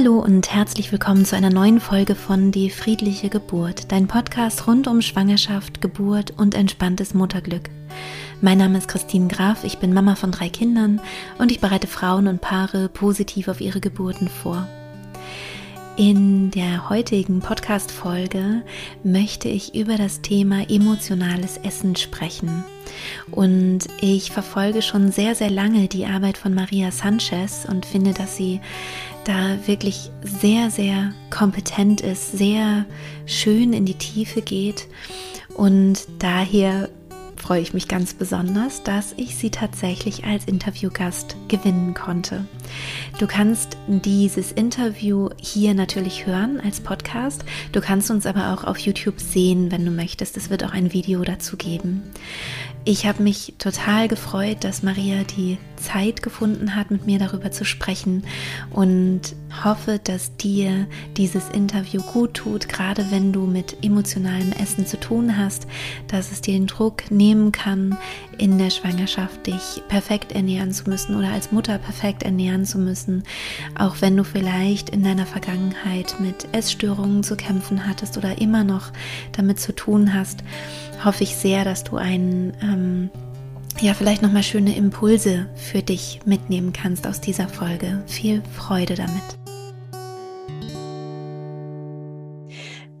Hallo und herzlich willkommen zu einer neuen Folge von Die friedliche Geburt, dein Podcast rund um Schwangerschaft, Geburt und entspanntes Mutterglück. Mein Name ist Christine Graf, ich bin Mama von drei Kindern und ich bereite Frauen und Paare positiv auf ihre Geburten vor. In der heutigen Podcast-Folge möchte ich über das Thema emotionales Essen sprechen. Und ich verfolge schon sehr, sehr lange die Arbeit von Maria Sanchez und finde, dass sie da wirklich sehr, sehr kompetent ist, sehr schön in die Tiefe geht. Und daher freue ich mich ganz besonders, dass ich sie tatsächlich als Interviewgast gewinnen konnte. Du kannst dieses Interview hier natürlich hören als Podcast. Du kannst uns aber auch auf YouTube sehen, wenn du möchtest. Es wird auch ein Video dazu geben. Ich habe mich total gefreut, dass Maria die Zeit gefunden hat, mit mir darüber zu sprechen. Und hoffe, dass dir dieses Interview gut tut, gerade wenn du mit emotionalem Essen zu tun hast, dass es dir den Druck nehmen kann, in der Schwangerschaft dich perfekt ernähren zu müssen oder als Mutter perfekt ernähren zu müssen, auch wenn du vielleicht in deiner Vergangenheit mit Essstörungen zu kämpfen hattest oder immer noch damit zu tun hast, hoffe ich sehr, dass du einen ähm, ja, vielleicht nochmal schöne Impulse für dich mitnehmen kannst aus dieser Folge. Viel Freude damit.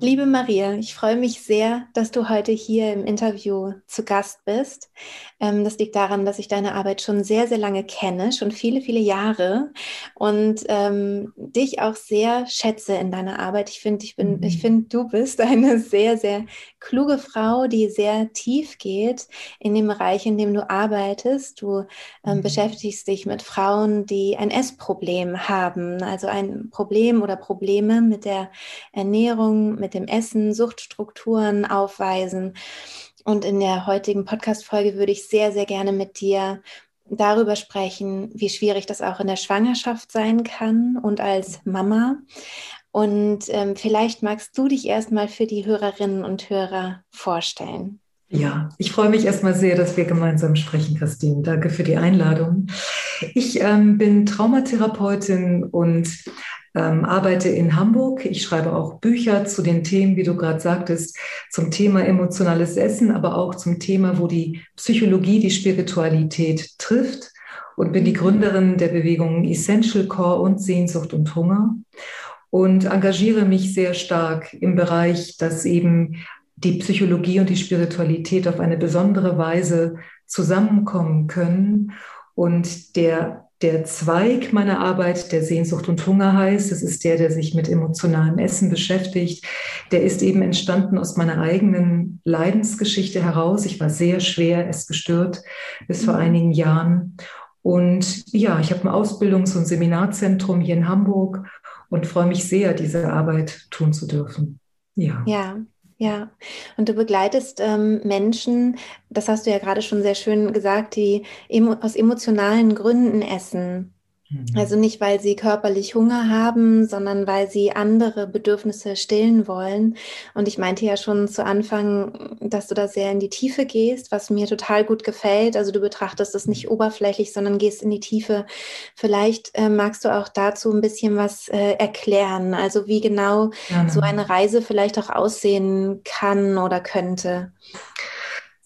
Liebe Maria, ich freue mich sehr, dass du heute hier im Interview zu Gast bist. Ähm, das liegt daran, dass ich deine Arbeit schon sehr, sehr lange kenne, schon viele, viele Jahre und ähm, dich auch sehr schätze in deiner Arbeit. Ich finde, ich bin, ich mhm. finde, du bist eine sehr, sehr kluge Frau, die sehr tief geht in dem Bereich, in dem du arbeitest. Du ähm, mhm. beschäftigst dich mit Frauen, die ein Essproblem haben, also ein Problem oder Probleme mit der Ernährung, mit dem Essen, Suchtstrukturen aufweisen. Und in der heutigen Podcast-Folge würde ich sehr, sehr gerne mit dir darüber sprechen, wie schwierig das auch in der Schwangerschaft sein kann und als Mama. Und ähm, vielleicht magst du dich erstmal für die Hörerinnen und Hörer vorstellen. Ja, ich freue mich erstmal sehr, dass wir gemeinsam sprechen, Christine. Danke für die Einladung. Ich ähm, bin Traumatherapeutin und ähm, arbeite in Hamburg. Ich schreibe auch Bücher zu den Themen, wie du gerade sagtest, zum Thema emotionales Essen, aber auch zum Thema, wo die Psychologie die Spiritualität trifft und bin die Gründerin der Bewegungen Essential Core und Sehnsucht und Hunger und engagiere mich sehr stark im Bereich, dass eben die Psychologie und die Spiritualität auf eine besondere Weise zusammenkommen können und der der Zweig meiner Arbeit, der Sehnsucht und Hunger heißt, das ist der, der sich mit emotionalem Essen beschäftigt, der ist eben entstanden aus meiner eigenen Leidensgeschichte heraus. Ich war sehr schwer essgestört bis vor mhm. einigen Jahren. Und ja, ich habe ein Ausbildungs- und Seminarzentrum hier in Hamburg und freue mich sehr, diese Arbeit tun zu dürfen. Ja. Ja, ja, und du begleitest ähm, Menschen, das hast du ja gerade schon sehr schön gesagt, die emo aus emotionalen Gründen essen. Mhm. Also nicht, weil sie körperlich Hunger haben, sondern weil sie andere Bedürfnisse stillen wollen. Und ich meinte ja schon zu Anfang, dass du da sehr in die Tiefe gehst, was mir total gut gefällt. Also du betrachtest es nicht oberflächlich, sondern gehst in die Tiefe. Vielleicht äh, magst du auch dazu ein bisschen was äh, erklären. Also wie genau ja. so eine Reise vielleicht auch aussehen kann oder könnte.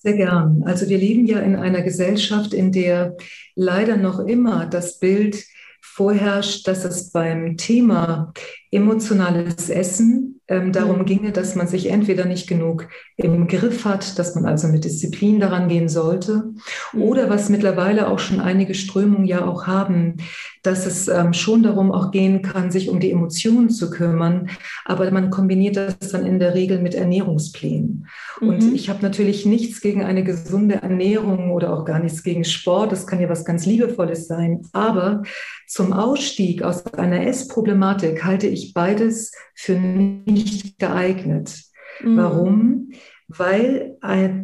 Sehr gern. Also wir leben ja in einer Gesellschaft, in der leider noch immer das Bild vorherrscht, dass es beim Thema emotionales Essen ähm, darum mhm. ginge, dass man sich entweder nicht genug im Griff hat, dass man also mit Disziplin daran gehen sollte, mhm. oder was mittlerweile auch schon einige Strömungen ja auch haben, dass es ähm, schon darum auch gehen kann, sich um die Emotionen zu kümmern, aber man kombiniert das dann in der Regel mit Ernährungsplänen. Mhm. Und ich habe natürlich nichts gegen eine gesunde Ernährung oder auch gar nichts gegen Sport, das kann ja was ganz Liebevolles sein, aber zum Ausstieg aus einer Essproblematik halte ich ich beides für nicht geeignet. Mhm. Warum? Weil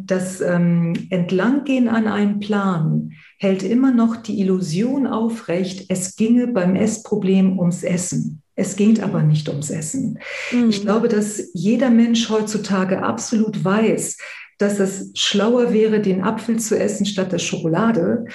das ähm, Entlanggehen an einem Plan hält immer noch die Illusion aufrecht, es ginge beim Essproblem ums Essen. Es geht aber nicht ums Essen. Mhm. Ich glaube, dass jeder Mensch heutzutage absolut weiß, dass es schlauer wäre, den Apfel zu essen statt der Schokolade.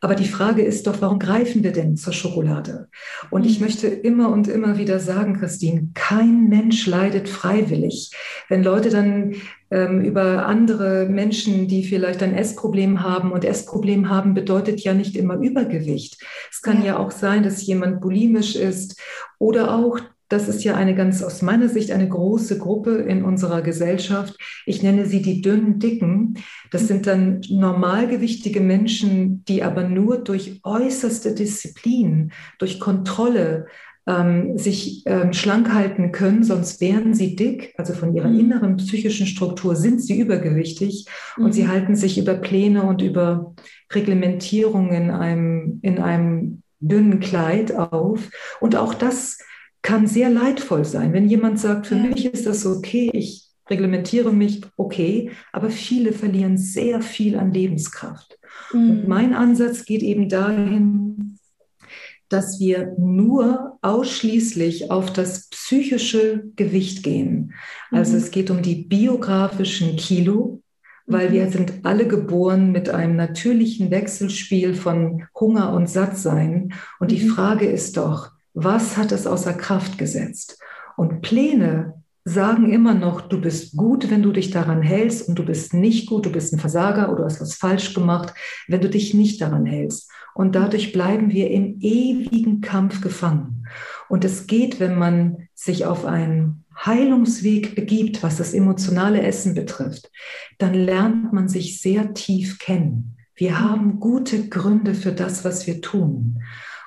Aber die Frage ist doch, warum greifen wir denn zur Schokolade? Und ich mhm. möchte immer und immer wieder sagen, Christine, kein Mensch leidet freiwillig. Wenn Leute dann ähm, über andere Menschen, die vielleicht ein Essproblem haben. Und Essproblem haben bedeutet ja nicht immer Übergewicht. Es kann ja, ja auch sein, dass jemand bulimisch ist oder auch das ist ja eine ganz aus meiner Sicht eine große Gruppe in unserer Gesellschaft. Ich nenne sie die dünnen Dicken. Das sind dann normalgewichtige Menschen, die aber nur durch äußerste Disziplin, durch Kontrolle ähm, sich ähm, schlank halten können, sonst wären sie dick. Also von ihrer mhm. inneren psychischen Struktur sind sie übergewichtig mhm. und sie mhm. halten sich über Pläne und über Reglementierungen in einem, in einem dünnen Kleid auf. Und auch das kann sehr leidvoll sein. Wenn jemand sagt, für ja. mich ist das okay, ich reglementiere mich, okay, aber viele verlieren sehr viel an Lebenskraft. Mhm. Und mein Ansatz geht eben dahin, dass wir nur ausschließlich auf das psychische Gewicht gehen. Also mhm. es geht um die biografischen Kilo, weil mhm. wir sind alle geboren mit einem natürlichen Wechselspiel von Hunger und Sattsein. Und die mhm. Frage ist doch, was hat es außer Kraft gesetzt? Und Pläne sagen immer noch, du bist gut, wenn du dich daran hältst und du bist nicht gut, du bist ein Versager oder hast was falsch gemacht, wenn du dich nicht daran hältst. Und dadurch bleiben wir im ewigen Kampf gefangen. Und es geht, wenn man sich auf einen Heilungsweg begibt, was das emotionale Essen betrifft, dann lernt man sich sehr tief kennen. Wir haben gute Gründe für das, was wir tun.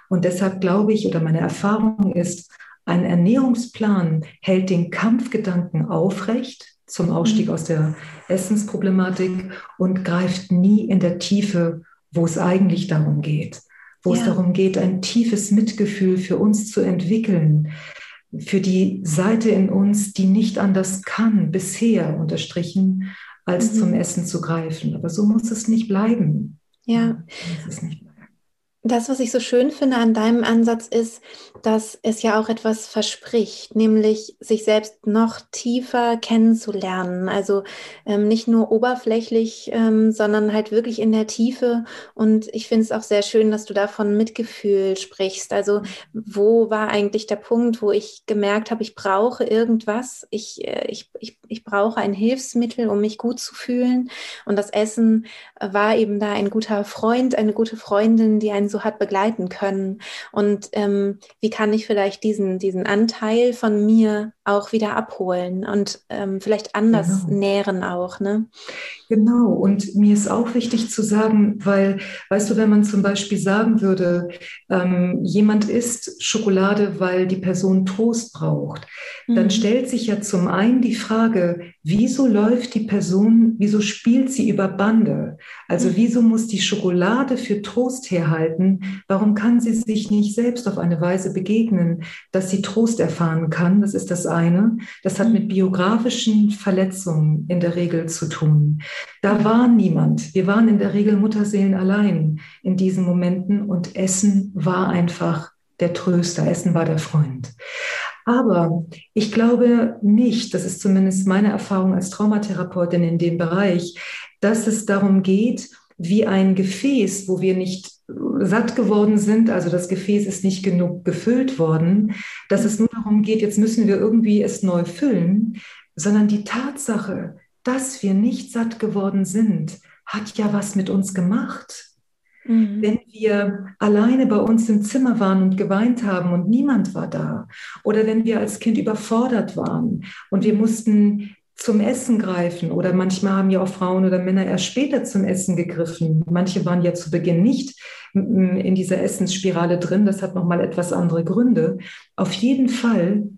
Und deshalb glaube ich, oder meine Erfahrung ist, ein Ernährungsplan hält den Kampfgedanken aufrecht zum Ausstieg mhm. aus der Essensproblematik und greift nie in der Tiefe wo es eigentlich darum geht, wo ja. es darum geht, ein tiefes Mitgefühl für uns zu entwickeln, für die Seite in uns, die nicht anders kann, bisher unterstrichen, als mhm. zum Essen zu greifen. Aber so muss es nicht bleiben. Ja. So muss es nicht bleiben. Das, was ich so schön finde an deinem Ansatz, ist, dass es ja auch etwas verspricht, nämlich sich selbst noch tiefer kennenzulernen. Also ähm, nicht nur oberflächlich, ähm, sondern halt wirklich in der Tiefe. Und ich finde es auch sehr schön, dass du davon Mitgefühl sprichst. Also wo war eigentlich der Punkt, wo ich gemerkt habe, ich brauche irgendwas, ich, äh, ich, ich, ich brauche ein Hilfsmittel, um mich gut zu fühlen. Und das Essen war eben da ein guter Freund, eine gute Freundin, die einen so hat begleiten können. Und ähm, wie kann ich vielleicht diesen, diesen Anteil von mir auch wieder abholen und ähm, vielleicht anders genau. nähren auch. Ne? Genau, und mir ist auch wichtig zu sagen, weil, weißt du, wenn man zum Beispiel sagen würde, ähm, jemand isst Schokolade, weil die Person Trost braucht, mhm. dann stellt sich ja zum einen die Frage, wieso läuft die Person, wieso spielt sie über Bande? Also mhm. wieso muss die Schokolade für Trost herhalten? Warum kann sie sich nicht selbst auf eine Weise begegnen, dass sie Trost erfahren kann? Das ist das eine. Das hat mit biografischen Verletzungen in der Regel zu tun. Da war niemand. Wir waren in der Regel Mutterseelen allein in diesen Momenten und Essen war einfach der Tröster. Essen war der Freund. Aber ich glaube nicht, das ist zumindest meine Erfahrung als Traumatherapeutin in dem Bereich, dass es darum geht, wie ein Gefäß, wo wir nicht satt geworden sind, also das Gefäß ist nicht genug gefüllt worden, dass es nur darum geht, jetzt müssen wir irgendwie es neu füllen, sondern die Tatsache, dass wir nicht satt geworden sind, hat ja was mit uns gemacht. Mhm. Wenn wir alleine bei uns im Zimmer waren und geweint haben und niemand war da, oder wenn wir als Kind überfordert waren und wir mussten zum Essen greifen oder manchmal haben ja auch Frauen oder Männer erst später zum Essen gegriffen. Manche waren ja zu Beginn nicht in dieser Essensspirale drin. Das hat nochmal etwas andere Gründe. Auf jeden Fall,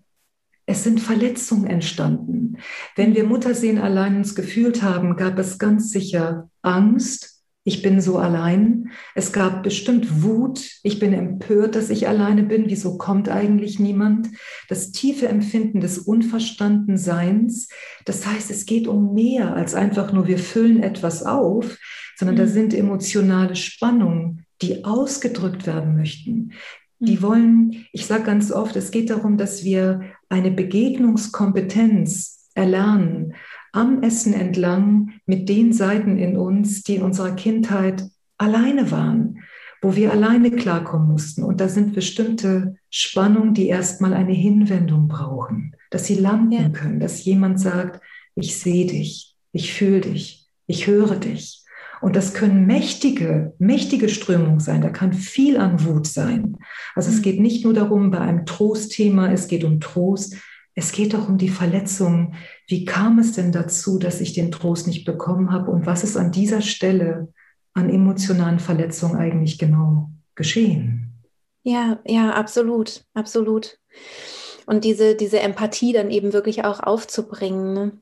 es sind Verletzungen entstanden. Wenn wir Muttersehen allein uns gefühlt haben, gab es ganz sicher Angst, ich bin so allein. Es gab bestimmt Wut. Ich bin empört, dass ich alleine bin. Wieso kommt eigentlich niemand? Das tiefe Empfinden des Unverstandenseins. Das heißt, es geht um mehr als einfach nur, wir füllen etwas auf, sondern mhm. da sind emotionale Spannungen, die ausgedrückt werden möchten. Die mhm. wollen, ich sage ganz oft, es geht darum, dass wir eine Begegnungskompetenz erlernen, am Essen entlang mit den Seiten in uns, die in unserer Kindheit alleine waren, wo wir alleine klarkommen mussten. Und da sind bestimmte Spannungen, die erstmal eine Hinwendung brauchen, dass sie landen ja. können, dass jemand sagt, ich sehe dich, ich fühle dich, ich höre dich. Und das können mächtige, mächtige Strömungen sein. Da kann viel an Wut sein. Also es mhm. geht nicht nur darum, bei einem Trostthema, es geht um Trost. Es geht auch um die Verletzung. Wie kam es denn dazu, dass ich den Trost nicht bekommen habe? Und was ist an dieser Stelle an emotionalen Verletzungen eigentlich genau geschehen? Ja, ja, absolut, absolut. Und diese, diese Empathie dann eben wirklich auch aufzubringen. Ne?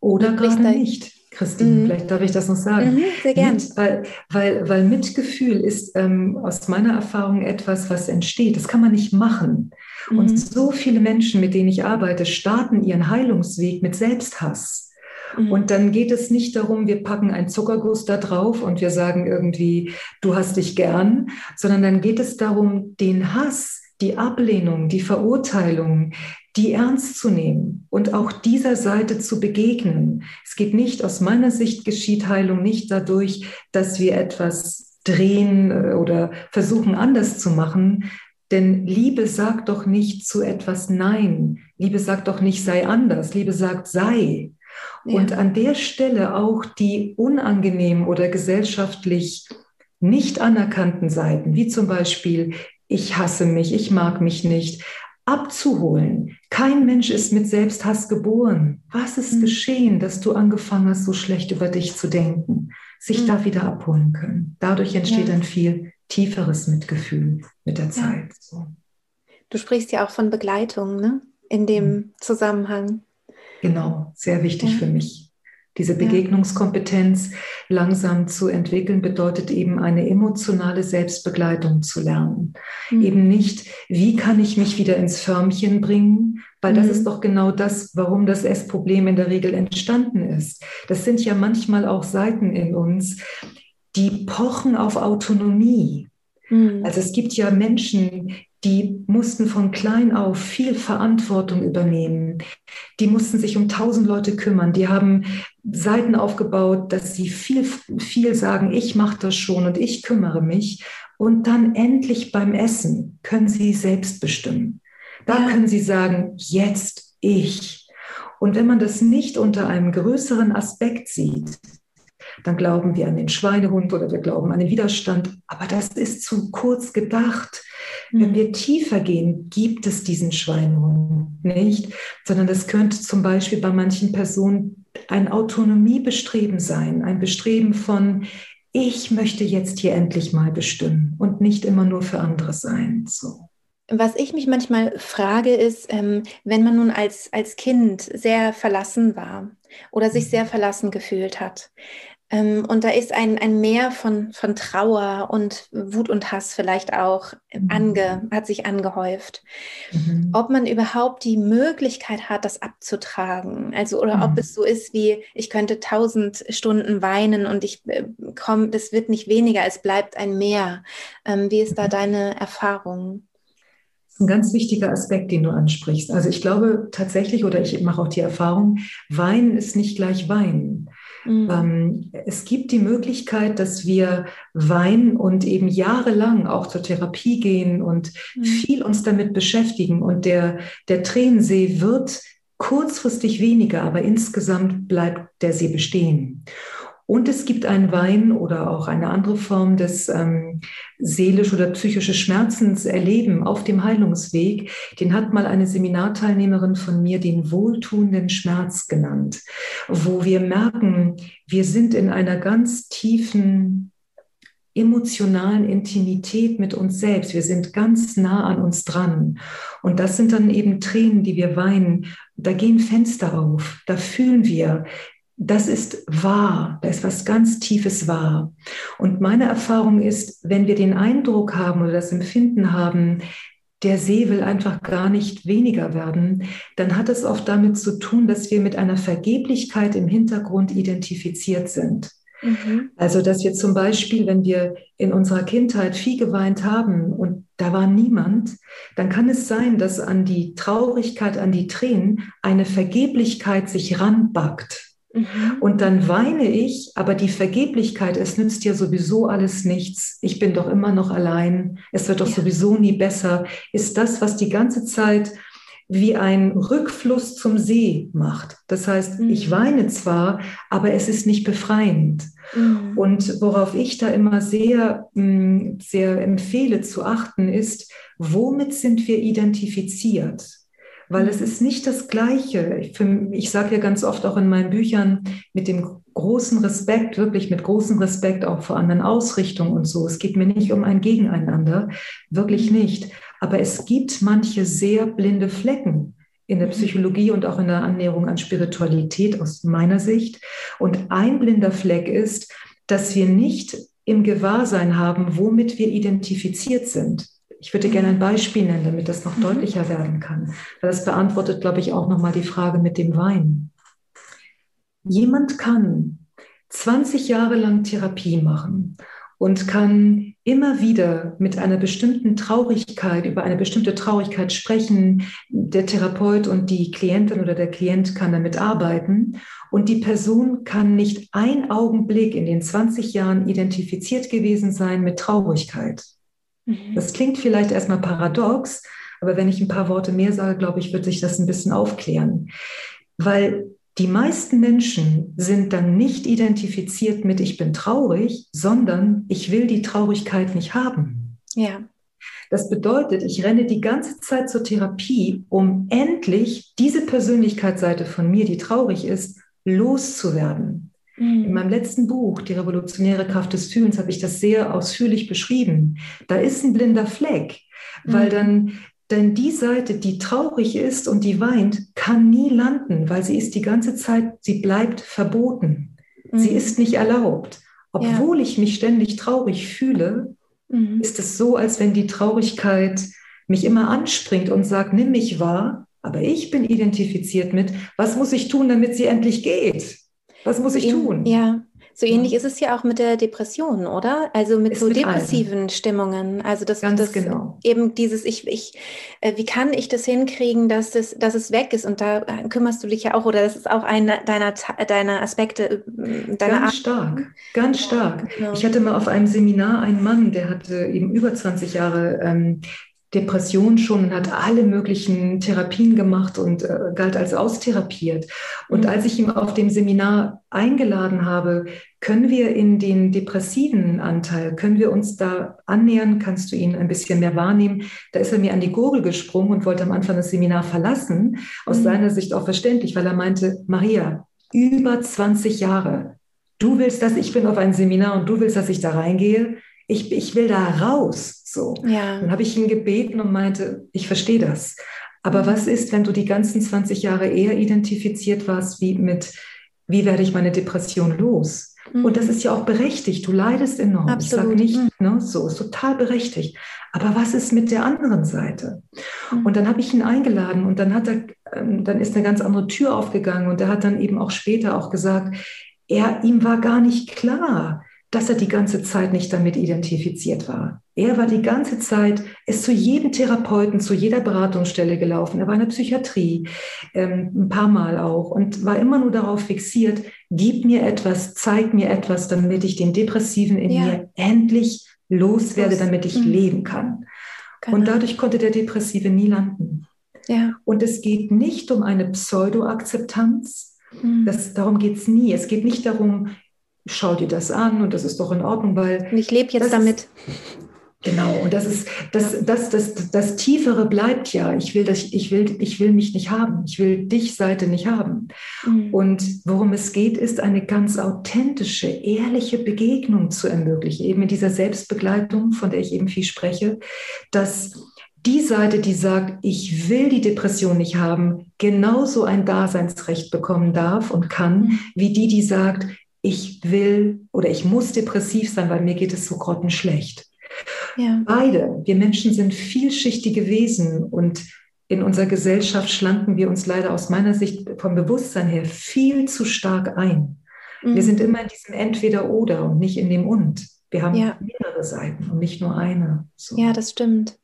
Oder gerade nicht. Christine, mhm. vielleicht darf ich das noch sagen. Mhm, sehr gerne. weil, weil, weil Mitgefühl ist ähm, aus meiner Erfahrung etwas, was entsteht. Das kann man nicht machen. Mhm. Und so viele Menschen, mit denen ich arbeite, starten ihren Heilungsweg mit Selbsthass. Mhm. Und dann geht es nicht darum, wir packen einen Zuckerguss da drauf und wir sagen irgendwie, du hast dich gern, sondern dann geht es darum, den Hass, die Ablehnung, die Verurteilung, die ernst zu nehmen und auch dieser Seite zu begegnen. Es geht nicht, aus meiner Sicht geschieht Heilung nicht dadurch, dass wir etwas drehen äh, oder versuchen anders zu machen. Denn Liebe sagt doch nicht zu etwas Nein. Liebe sagt doch nicht sei anders. Liebe sagt sei. Ja. Und an der Stelle auch die unangenehmen oder gesellschaftlich nicht anerkannten Seiten, wie zum Beispiel ich hasse mich, ich mag mich nicht, abzuholen. Kein Mensch ist mit Selbsthass geboren. Was ist mhm. geschehen, dass du angefangen hast, so schlecht über dich zu denken? Sich mhm. da wieder abholen können. Dadurch entsteht ja. ein viel tieferes Mitgefühl mit der Zeit. So. Du sprichst ja auch von Begleitung, ne? In dem mhm. Zusammenhang. Genau, sehr wichtig ja. für mich. Diese Begegnungskompetenz langsam zu entwickeln, bedeutet eben eine emotionale Selbstbegleitung zu lernen. Mhm. Eben nicht, wie kann ich mich wieder ins Förmchen bringen, weil das mhm. ist doch genau das, warum das Essproblem in der Regel entstanden ist. Das sind ja manchmal auch Seiten in uns, die pochen auf Autonomie. Mhm. Also es gibt ja Menschen, die mussten von klein auf viel Verantwortung übernehmen. Die mussten sich um tausend Leute kümmern. Die haben Seiten aufgebaut, dass sie viel, viel sagen, ich mache das schon und ich kümmere mich. Und dann endlich beim Essen können sie selbst bestimmen. Da ja. können sie sagen, jetzt ich. Und wenn man das nicht unter einem größeren Aspekt sieht, dann glauben wir an den Schweinehund oder wir glauben an den Widerstand. Aber das ist zu kurz gedacht. Wenn mhm. wir tiefer gehen, gibt es diesen Schweinehund nicht, sondern das könnte zum Beispiel bei manchen Personen ein Autonomiebestreben sein, ein Bestreben von, ich möchte jetzt hier endlich mal bestimmen und nicht immer nur für andere sein. So. Was ich mich manchmal frage, ist, ähm, wenn man nun als, als Kind sehr verlassen war oder sich sehr mhm. verlassen gefühlt hat, und da ist ein, ein Meer von, von Trauer und Wut und Hass vielleicht auch mhm. ange, hat sich angehäuft. Mhm. Ob man überhaupt die Möglichkeit hat, das abzutragen. Also, oder mhm. ob es so ist wie, ich könnte tausend Stunden weinen und ich äh, komme, das wird nicht weniger, es bleibt ein Meer. Ähm, wie ist da mhm. deine Erfahrung? Das ist ein ganz wichtiger Aspekt, den du ansprichst. Also ich glaube tatsächlich, oder ich mache auch die Erfahrung, Weinen ist nicht gleich Weinen. Mhm. Ähm, es gibt die Möglichkeit, dass wir weinen und eben jahrelang auch zur Therapie gehen und mhm. viel uns damit beschäftigen. Und der, der Tränensee wird kurzfristig weniger, aber insgesamt bleibt der See bestehen. Und es gibt einen Wein oder auch eine andere Form des ähm, seelisch oder psychische Schmerzens erleben auf dem Heilungsweg. Den hat mal eine Seminarteilnehmerin von mir den wohltuenden Schmerz genannt, wo wir merken, wir sind in einer ganz tiefen emotionalen Intimität mit uns selbst. Wir sind ganz nah an uns dran. Und das sind dann eben Tränen, die wir weinen. Da gehen Fenster auf. Da fühlen wir, das ist wahr, da ist was ganz Tiefes wahr. Und meine Erfahrung ist, wenn wir den Eindruck haben oder das Empfinden haben, der See will einfach gar nicht weniger werden, dann hat es oft damit zu tun, dass wir mit einer Vergeblichkeit im Hintergrund identifiziert sind. Mhm. Also, dass wir zum Beispiel, wenn wir in unserer Kindheit viel geweint haben und da war niemand, dann kann es sein, dass an die Traurigkeit, an die Tränen eine Vergeblichkeit sich ranbackt. Mhm. Und dann weine ich, aber die Vergeblichkeit, es nützt ja sowieso alles nichts. Ich bin doch immer noch allein. Es wird doch ja. sowieso nie besser. Ist das, was die ganze Zeit wie ein Rückfluss zum See macht. Das heißt, mhm. ich weine zwar, aber es ist nicht befreiend. Mhm. Und worauf ich da immer sehr, mm, sehr empfehle zu achten ist, womit sind wir identifiziert? Weil es mhm. ist nicht das Gleiche. Ich, ich sage ja ganz oft auch in meinen Büchern mit dem großen Respekt, wirklich mit großem Respekt auch vor anderen Ausrichtungen und so. Es geht mir nicht um ein Gegeneinander, wirklich mhm. nicht. Aber es gibt manche sehr blinde Flecken in der mhm. Psychologie und auch in der Annäherung an Spiritualität aus meiner Sicht. Und ein blinder Fleck ist, dass wir nicht im Gewahrsein haben, womit wir identifiziert sind. Ich würde gerne ein. Beispiel nennen, damit das noch mhm. deutlicher werden kann. Das beantwortet, glaube ich, auch nochmal die Frage mit dem Wein. Jemand kann 20 Jahre lang Therapie machen und kann immer wieder mit einer bestimmten Traurigkeit, über eine bestimmte Traurigkeit sprechen. Der Therapeut und die Klientin oder der Klient kann damit arbeiten. Und die Person kann nicht ein Augenblick in den 20 Jahren identifiziert gewesen sein mit Traurigkeit. Mhm. Das klingt vielleicht erstmal paradox, aber wenn ich ein paar Worte mehr sage, glaube ich, wird sich das ein bisschen aufklären. Weil die meisten Menschen sind dann nicht identifiziert mit ich bin traurig, sondern ich will die Traurigkeit nicht haben. Ja. Das bedeutet, ich renne die ganze Zeit zur Therapie, um endlich diese Persönlichkeitsseite von mir, die traurig ist, loszuwerden. Mhm. In meinem letzten Buch, Die revolutionäre Kraft des Fühlens, habe ich das sehr ausführlich beschrieben. Da ist ein blinder Fleck, weil mhm. dann denn die Seite, die traurig ist und die weint, kann nie landen, weil sie ist die ganze Zeit, sie bleibt verboten. Mhm. Sie ist nicht erlaubt. Obwohl ja. ich mich ständig traurig fühle, mhm. ist es so, als wenn die Traurigkeit mich immer anspringt und sagt, nimm mich wahr, aber ich bin identifiziert mit, was muss ich tun, damit sie endlich geht? Was muss ich tun? Ja, so ähnlich ja. ist es ja auch mit der Depression, oder? Also mit ist so mit depressiven allen. Stimmungen. Also das, Ganz das genau. eben dieses, ich, ich, äh, wie kann ich das hinkriegen, dass das, dass es weg ist? Und da äh, kümmerst du dich ja auch, oder das ist auch einer deiner, deiner Aspekte, äh, deiner Ganz Art. stark, ganz stark. Genau. Ich hatte mal auf einem Seminar einen Mann, der hatte eben über 20 Jahre ähm, Depression schon und hat alle möglichen Therapien gemacht und äh, galt als austherapiert. Und mhm. als ich ihn auf dem Seminar eingeladen habe, können wir in den depressiven Anteil, können wir uns da annähern? Kannst du ihn ein bisschen mehr wahrnehmen? Da ist er mir an die Gurgel gesprungen und wollte am Anfang das Seminar verlassen. Aus mhm. seiner Sicht auch verständlich, weil er meinte, Maria, über 20 Jahre. Du willst, dass ich bin auf ein Seminar und du willst, dass ich da reingehe ich, ich will da raus. So. Ja. Dann habe ich ihn gebeten und meinte, ich verstehe das. Aber mhm. was ist, wenn du die ganzen 20 Jahre eher identifiziert warst wie mit, wie werde ich meine Depression los? Mhm. Und das ist ja auch berechtigt. Du leidest enorm. Absolut. Ich sage nicht, mhm. ne, so, ist total berechtigt. Aber was ist mit der anderen Seite? Mhm. Und dann habe ich ihn eingeladen und dann hat er, ähm, dann ist eine ganz andere Tür aufgegangen und er hat dann eben auch später auch gesagt, er, ihm war gar nicht klar, dass er die ganze Zeit nicht damit identifiziert war. Er war die ganze Zeit, ist zu jedem Therapeuten, zu jeder Beratungsstelle gelaufen. Er war in der Psychiatrie, ähm, ein paar Mal auch, und war immer nur darauf fixiert, gib mir etwas, zeig mir etwas, damit ich den Depressiven in ja. mir endlich loswerde, damit ich mhm. leben kann. Genau. Und dadurch konnte der Depressive nie landen. Ja. Und es geht nicht um eine Pseudo-Akzeptanz, mhm. das, darum geht es nie. Es geht nicht darum, schau dir das an und das ist doch in Ordnung, weil. Und ich lebe jetzt damit. Genau, und das ist, das, das, das, das, das Tiefere bleibt ja. Ich will, das, ich, will, ich will mich nicht haben. Ich will dich Seite nicht haben. Mhm. Und worum es geht, ist eine ganz authentische, ehrliche Begegnung zu ermöglichen. Eben in dieser Selbstbegleitung, von der ich eben viel spreche, dass die Seite, die sagt, ich will die Depression nicht haben, genauso ein Daseinsrecht bekommen darf und kann, mhm. wie die, die sagt, ich will oder ich muss depressiv sein, weil mir geht es so grottenschlecht. Ja. Beide, wir Menschen sind vielschichtige Wesen und in unserer Gesellschaft schlanken wir uns leider aus meiner Sicht vom Bewusstsein her viel zu stark ein. Mhm. Wir sind immer in diesem Entweder-Oder und nicht in dem Und. Wir haben ja. mehrere Seiten und nicht nur eine. So. Ja, das stimmt.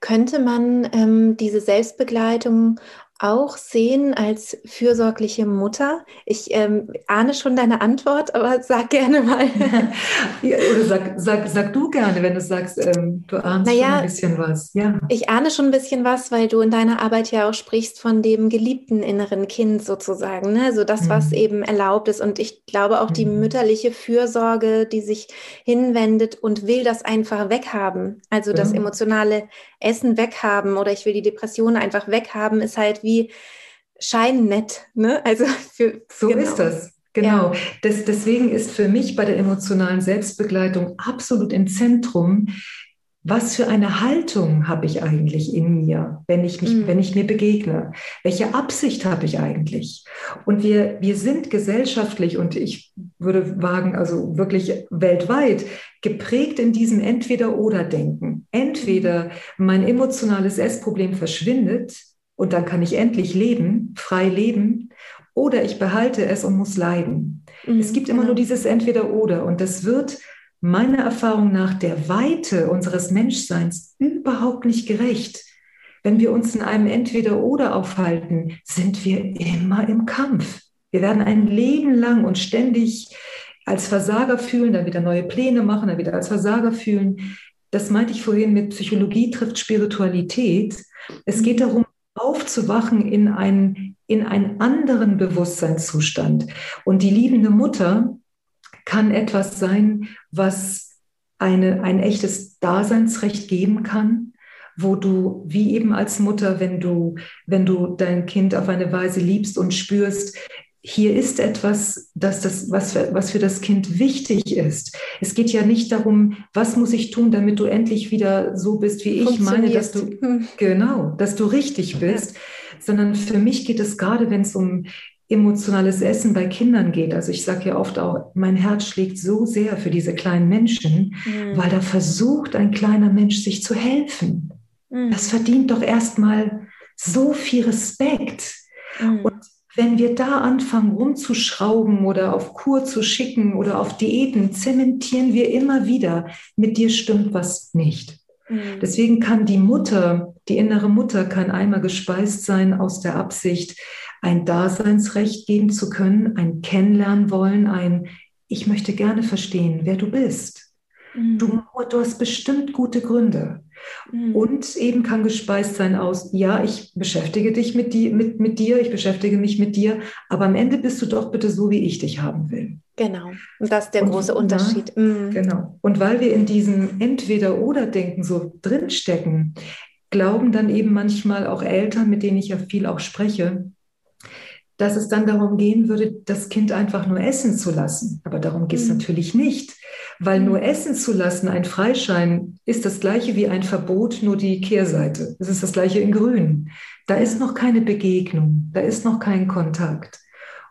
Könnte man ähm, diese Selbstbegleitung auch sehen als fürsorgliche Mutter? Ich ähm, ahne schon deine Antwort, aber sag gerne mal. ja, oder sag, sag, sag du gerne, wenn du sagst, ähm, du ahnst naja, schon ein bisschen was. Ja. Ich ahne schon ein bisschen was, weil du in deiner Arbeit ja auch sprichst von dem geliebten inneren Kind sozusagen. Ne? Also das, was mhm. eben erlaubt ist. Und ich glaube auch die mhm. mütterliche Fürsorge, die sich hinwendet und will das einfach weghaben. Also das mhm. emotionale Essen weghaben oder ich will die Depression einfach weghaben, ist halt wie scheinnett. Ne? Also für, so genau. ist das. Genau. Ja. Das, deswegen ist für mich bei der emotionalen Selbstbegleitung absolut im Zentrum, was für eine Haltung habe ich eigentlich in mir, wenn ich, mich, mhm. wenn ich mir begegne? Welche Absicht habe ich eigentlich? Und wir, wir sind gesellschaftlich und ich würde wagen, also wirklich weltweit geprägt in diesem Entweder-Oder-Denken. Entweder mein emotionales Essproblem verschwindet und dann kann ich endlich leben, frei leben, oder ich behalte es und muss leiden. Mhm, es gibt immer genau. nur dieses Entweder-Oder und das wird meiner Erfahrung nach der Weite unseres Menschseins überhaupt nicht gerecht. Wenn wir uns in einem Entweder-Oder aufhalten, sind wir immer im Kampf. Wir werden ein Leben lang und ständig als Versager fühlen, dann wieder neue Pläne machen, dann wieder als Versager fühlen. Das meinte ich vorhin mit Psychologie trifft Spiritualität. Es geht darum, aufzuwachen in einen, in einen anderen Bewusstseinszustand. Und die liebende Mutter kann etwas sein, was eine, ein echtes Daseinsrecht geben kann, wo du, wie eben als Mutter, wenn du, wenn du dein Kind auf eine Weise liebst und spürst, hier ist etwas, dass das, was, für, was für das Kind wichtig ist. Es geht ja nicht darum, was muss ich tun, damit du endlich wieder so bist, wie ich meine, dass du, hm. genau, dass du richtig bist, sondern für mich geht es gerade, wenn es um emotionales Essen bei Kindern geht. Also ich sage ja oft auch, mein Herz schlägt so sehr für diese kleinen Menschen, mhm. weil da versucht ein kleiner Mensch sich zu helfen. Mhm. Das verdient doch erstmal so viel Respekt. Mhm. Und wenn wir da anfangen rumzuschrauben oder auf Kur zu schicken oder auf Diäten, zementieren wir immer wieder, mit dir stimmt was nicht. Mhm. Deswegen kann die Mutter, die innere Mutter kann einmal gespeist sein aus der Absicht, ein Daseinsrecht geben zu können, ein Kennenlernen wollen, ein Ich möchte gerne verstehen, wer du bist. Mhm. Du, du hast bestimmt gute Gründe. Mhm. Und eben kann gespeist sein aus, ja, ich beschäftige dich mit, die, mit, mit dir, ich beschäftige mich mit dir, aber am Ende bist du doch bitte so, wie ich dich haben will. Genau, und das ist der und, große Unterschied. Na, mhm. Genau. Und weil wir in diesem Entweder-Oder-Denken so drinstecken, glauben dann eben manchmal auch Eltern, mit denen ich ja viel auch spreche, dass es dann darum gehen würde, das Kind einfach nur essen zu lassen. Aber darum geht es mhm. natürlich nicht, weil nur mhm. essen zu lassen, ein Freischein, ist das gleiche wie ein Verbot, nur die Kehrseite. Es ist das gleiche in Grün. Da ist noch keine Begegnung, da ist noch kein Kontakt.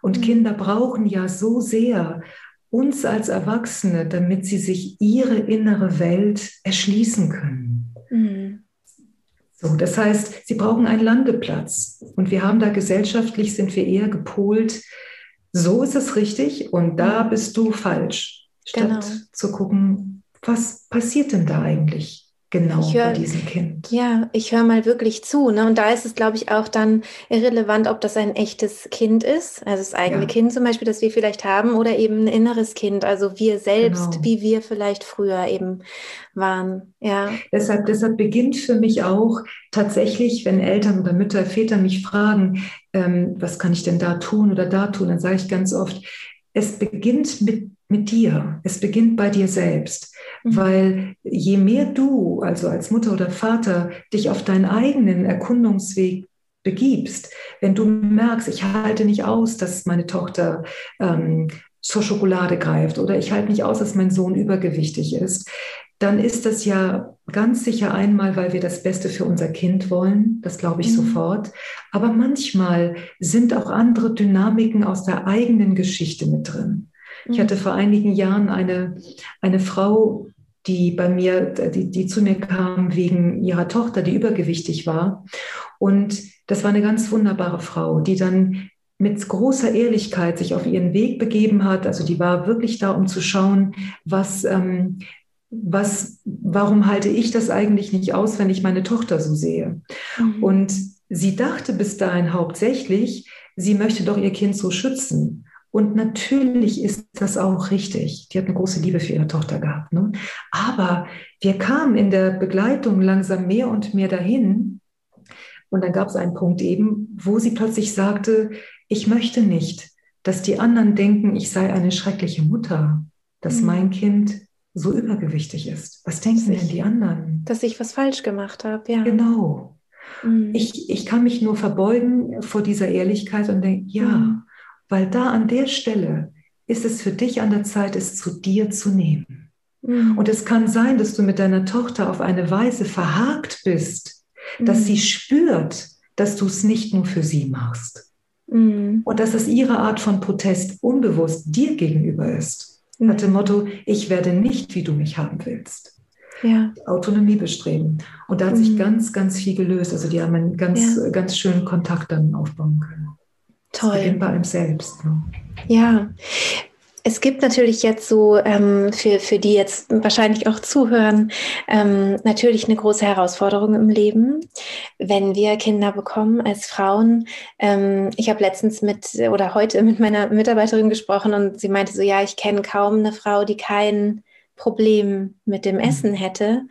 Und mhm. Kinder brauchen ja so sehr uns als Erwachsene, damit sie sich ihre innere Welt erschließen können. Mhm. So, das heißt, sie brauchen einen Landeplatz. Und wir haben da gesellschaftlich, sind wir eher gepolt, so ist es richtig und da mhm. bist du falsch. Statt genau. zu gucken, was passiert denn da eigentlich? Genau hör, bei diesem Kind. Ja, ich höre mal wirklich zu. Ne? Und da ist es, glaube ich, auch dann irrelevant, ob das ein echtes Kind ist, also das eigene ja. Kind zum Beispiel, das wir vielleicht haben, oder eben ein inneres Kind, also wir selbst, genau. wie wir vielleicht früher eben waren. Ja. Deshalb, deshalb beginnt für mich auch tatsächlich, wenn Eltern oder Mütter, Väter mich fragen, ähm, was kann ich denn da tun oder da tun, dann sage ich ganz oft, es beginnt mit, mit dir, es beginnt bei dir selbst. Mhm. Weil je mehr du, also als Mutter oder Vater, dich auf deinen eigenen Erkundungsweg begibst, wenn du merkst, ich halte nicht aus, dass meine Tochter ähm, zur Schokolade greift oder ich halte nicht aus, dass mein Sohn übergewichtig ist, dann ist das ja ganz sicher einmal, weil wir das Beste für unser Kind wollen, das glaube ich mhm. sofort. Aber manchmal sind auch andere Dynamiken aus der eigenen Geschichte mit drin. Ich hatte vor einigen Jahren eine, eine Frau, die bei mir, die, die zu mir kam wegen ihrer Tochter, die übergewichtig war. Und das war eine ganz wunderbare Frau, die dann mit großer Ehrlichkeit sich auf ihren Weg begeben hat. Also die war wirklich da, um zu schauen, was, ähm, was, warum halte ich das eigentlich nicht aus, wenn ich meine Tochter so sehe? Mhm. Und sie dachte bis dahin hauptsächlich, sie möchte doch ihr Kind so schützen. Und natürlich ist das auch richtig. Die hat eine große Liebe für ihre Tochter gehabt. Ne? Aber wir kamen in der Begleitung langsam mehr und mehr dahin. Und dann gab es einen Punkt eben, wo sie plötzlich sagte, ich möchte nicht, dass die anderen denken, ich sei eine schreckliche Mutter, dass mhm. mein Kind so übergewichtig ist. Was denken ich, denn die anderen? Dass ich was falsch gemacht habe, ja. Genau. Mhm. Ich, ich kann mich nur verbeugen vor dieser Ehrlichkeit und denke, ja, mhm. Weil da an der Stelle ist es für dich an der Zeit, es zu dir zu nehmen. Mhm. Und es kann sein, dass du mit deiner Tochter auf eine Weise verhakt bist, dass mhm. sie spürt, dass du es nicht nur für sie machst. Mhm. Und dass es ihre Art von Protest unbewusst dir gegenüber ist. Mhm. Nach dem Motto, ich werde nicht, wie du mich haben willst. Ja. Autonomie bestreben. Und da hat mhm. sich ganz, ganz viel gelöst. Also die haben einen ganz, ja. ganz schönen Kontakt dann aufbauen können. Toll. Beginnt bei einem selbst. Ne? Ja. Es gibt natürlich jetzt so, ähm, für, für die jetzt wahrscheinlich auch zuhören, ähm, natürlich eine große Herausforderung im Leben, wenn wir Kinder bekommen als Frauen. Ähm, ich habe letztens mit oder heute mit meiner Mitarbeiterin gesprochen und sie meinte so, ja, ich kenne kaum eine Frau, die kein Problem mit dem mhm. Essen hätte.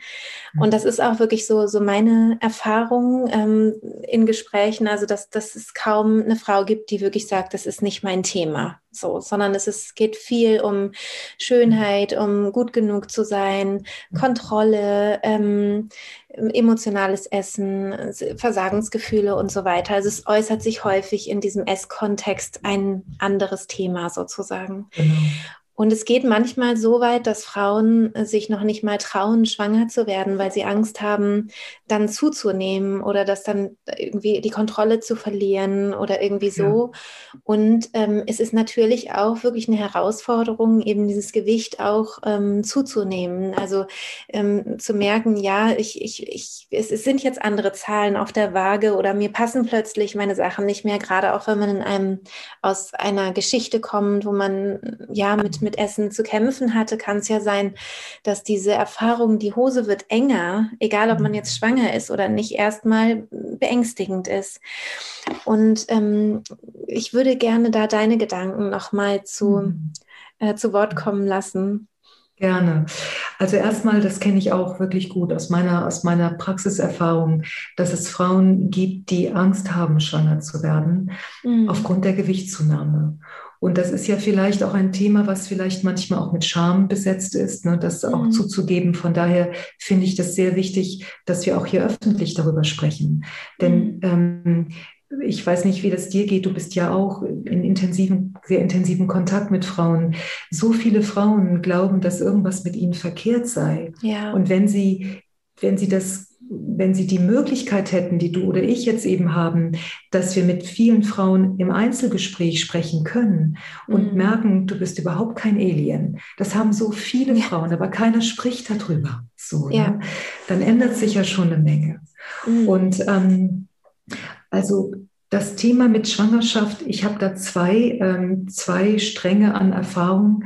Und das ist auch wirklich so, so meine Erfahrung ähm, in Gesprächen, also dass, dass es kaum eine Frau gibt, die wirklich sagt, das ist nicht mein Thema, so, sondern es ist, geht viel um Schönheit, um gut genug zu sein, Kontrolle, ähm, emotionales Essen, Versagensgefühle und so weiter. Also es äußert sich häufig in diesem Esskontext ein anderes Thema sozusagen. Genau. Und es geht manchmal so weit, dass Frauen äh, sich noch nicht mal trauen, schwanger zu werden, weil sie Angst haben, dann zuzunehmen oder das dann irgendwie die Kontrolle zu verlieren oder irgendwie so. Ja. Und ähm, es ist natürlich auch wirklich eine Herausforderung, eben dieses Gewicht auch ähm, zuzunehmen. Also ähm, zu merken, ja, ich, ich, ich, es, es sind jetzt andere Zahlen auf der Waage oder mir passen plötzlich meine Sachen nicht mehr, gerade auch wenn man in einem aus einer Geschichte kommt, wo man ja mit mit Essen zu kämpfen hatte, kann es ja sein, dass diese Erfahrung, die Hose wird enger, egal ob man jetzt schwanger ist oder nicht, erstmal beängstigend ist. Und ähm, ich würde gerne da deine Gedanken nochmal zu, mhm. äh, zu Wort kommen lassen. Gerne. Also erstmal, das kenne ich auch wirklich gut aus meiner, aus meiner Praxiserfahrung, dass es Frauen gibt, die Angst haben, schwanger zu werden, mhm. aufgrund der Gewichtszunahme. Und das ist ja vielleicht auch ein Thema, was vielleicht manchmal auch mit Scham besetzt ist, ne, das auch mhm. zuzugeben. Von daher finde ich das sehr wichtig, dass wir auch hier öffentlich darüber sprechen. Denn mhm. ähm, ich weiß nicht, wie das dir geht. Du bist ja auch in intensiven, sehr intensiven Kontakt mit Frauen. So viele Frauen glauben, dass irgendwas mit ihnen verkehrt sei. Ja. Und wenn sie, wenn sie das wenn Sie die Möglichkeit hätten, die du oder ich jetzt eben haben, dass wir mit vielen Frauen im Einzelgespräch sprechen können und mhm. merken, du bist überhaupt kein Alien. Das haben so viele ja. Frauen, aber keiner spricht darüber. So, ja. ne? Dann ändert sich ja schon eine Menge. Mhm. Und ähm, also das Thema mit Schwangerschaft, ich habe da zwei, ähm, zwei Stränge an Erfahrung.